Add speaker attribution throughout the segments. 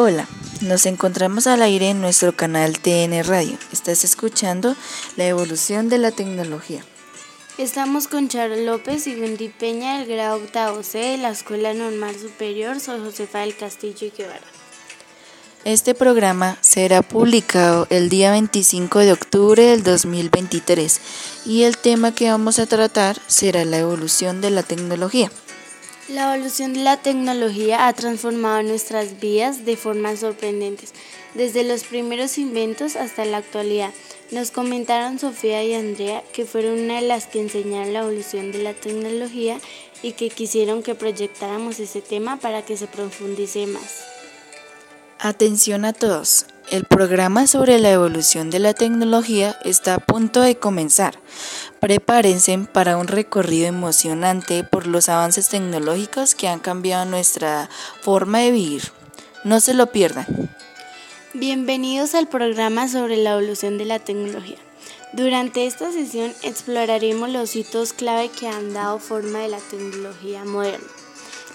Speaker 1: Hola, nos encontramos al aire en nuestro canal TN Radio. Estás escuchando la evolución de la tecnología.
Speaker 2: Estamos con Charo López y Wendy Peña del grado octavo C de la Escuela Normal Superior Soy Josefa del Castillo y Guevara.
Speaker 1: Este programa será publicado el día 25 de octubre del 2023 y el tema que vamos a tratar será la evolución de la tecnología.
Speaker 2: La evolución de la tecnología ha transformado nuestras vidas de formas sorprendentes, desde los primeros inventos hasta la actualidad. Nos comentaron Sofía y Andrea que fueron una de las que enseñaron la evolución de la tecnología y que quisieron que proyectáramos ese tema para que se profundice más.
Speaker 1: Atención a todos. El programa sobre la evolución de la tecnología está a punto de comenzar. Prepárense para un recorrido emocionante por los avances tecnológicos que han cambiado nuestra forma de vivir. No se lo pierdan.
Speaker 2: Bienvenidos al programa sobre la evolución de la tecnología. Durante esta sesión exploraremos los hitos clave que han dado forma de la tecnología moderna.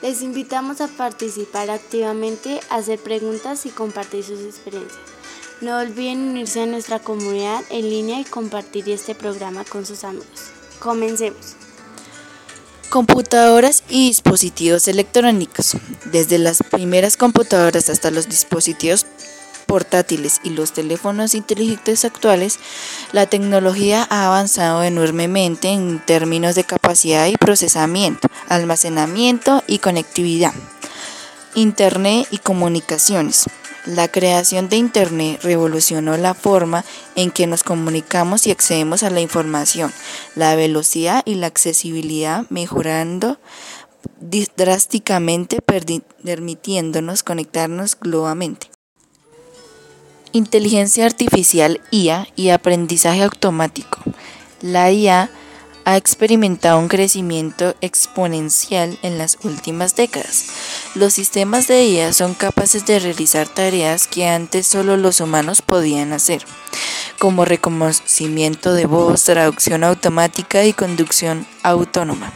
Speaker 2: Les invitamos a participar activamente, hacer preguntas y compartir sus experiencias. No olviden unirse a nuestra comunidad en línea y compartir este programa con sus amigos. Comencemos.
Speaker 1: Computadoras y dispositivos electrónicos. Desde las primeras computadoras hasta los dispositivos portátiles y los teléfonos inteligentes actuales, la tecnología ha avanzado enormemente en términos de capacidad y procesamiento, almacenamiento y conectividad, Internet y comunicaciones. La creación de Internet revolucionó la forma en que nos comunicamos y accedemos a la información, la velocidad y la accesibilidad mejorando drásticamente permitiéndonos conectarnos globalmente. Inteligencia artificial IA y aprendizaje automático. La IA ha experimentado un crecimiento exponencial en las últimas décadas. Los sistemas de IA son capaces de realizar tareas que antes solo los humanos podían hacer, como reconocimiento de voz, traducción automática y conducción autónoma.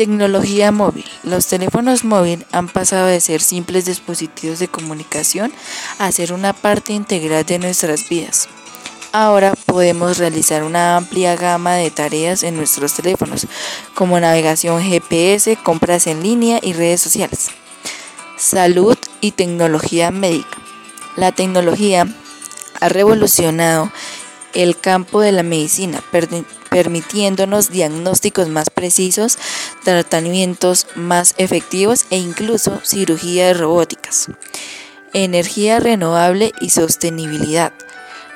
Speaker 1: Tecnología móvil. Los teléfonos móviles han pasado de ser simples dispositivos de comunicación a ser una parte integral de nuestras vidas. Ahora podemos realizar una amplia gama de tareas en nuestros teléfonos, como navegación GPS, compras en línea y redes sociales. Salud y tecnología médica. La tecnología ha revolucionado el campo de la medicina, permitiéndonos diagnósticos más precisos, tratamientos más efectivos e incluso cirugías robóticas. Energía renovable y sostenibilidad.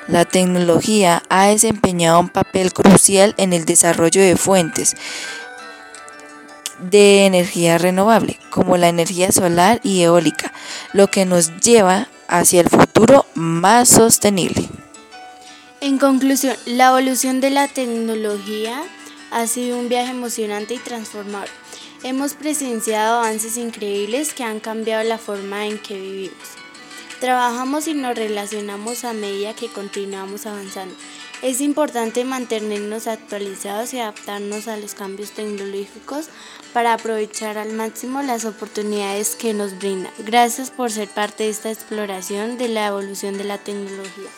Speaker 1: La tecnología ha desempeñado un papel crucial en el desarrollo de fuentes de energía renovable, como la energía solar y eólica, lo que nos lleva hacia el futuro más sostenible.
Speaker 2: En conclusión, la evolución de la tecnología ha sido un viaje emocionante y transformador. Hemos presenciado avances increíbles que han cambiado la forma en que vivimos. Trabajamos y nos relacionamos a medida que continuamos avanzando. Es importante mantenernos actualizados y adaptarnos a los cambios tecnológicos para aprovechar al máximo las oportunidades que nos brinda. Gracias por ser parte de esta exploración de la evolución de la tecnología.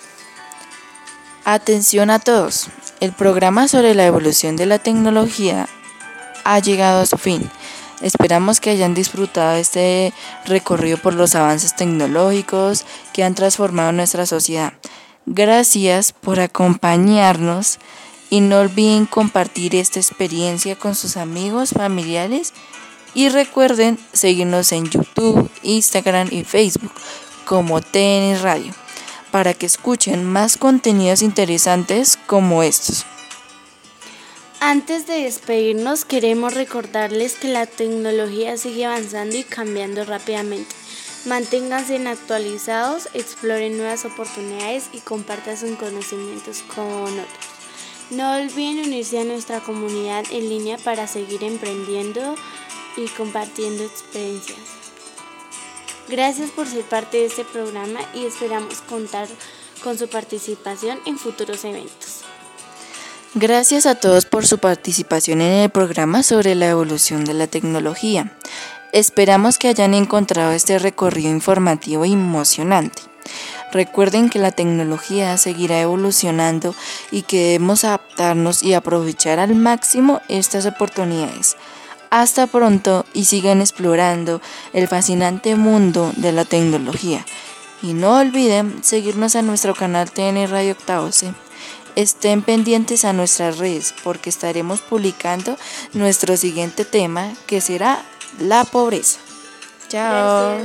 Speaker 1: Atención a todos, el programa sobre la evolución de la tecnología ha llegado a su fin. Esperamos que hayan disfrutado este recorrido por los avances tecnológicos que han transformado nuestra sociedad. Gracias por acompañarnos y no olviden compartir esta experiencia con sus amigos, familiares y recuerden seguirnos en YouTube, Instagram y Facebook como TN Radio para que escuchen más contenidos interesantes como estos.
Speaker 2: Antes de despedirnos, queremos recordarles que la tecnología sigue avanzando y cambiando rápidamente. Manténganse actualizados, exploren nuevas oportunidades y compartan sus conocimientos con otros. No olviden unirse a nuestra comunidad en línea para seguir emprendiendo y compartiendo experiencias. Gracias por ser parte de este programa y esperamos contar con su participación en futuros eventos.
Speaker 1: Gracias a todos por su participación en el programa sobre la evolución de la tecnología. Esperamos que hayan encontrado este recorrido informativo emocionante. Recuerden que la tecnología seguirá evolucionando y que debemos adaptarnos y aprovechar al máximo estas oportunidades. Hasta pronto y sigan explorando el fascinante mundo de la tecnología. Y no olviden seguirnos a nuestro canal TN Radio Octavo Estén pendientes a nuestras redes porque estaremos publicando nuestro siguiente tema que será la pobreza. Chao.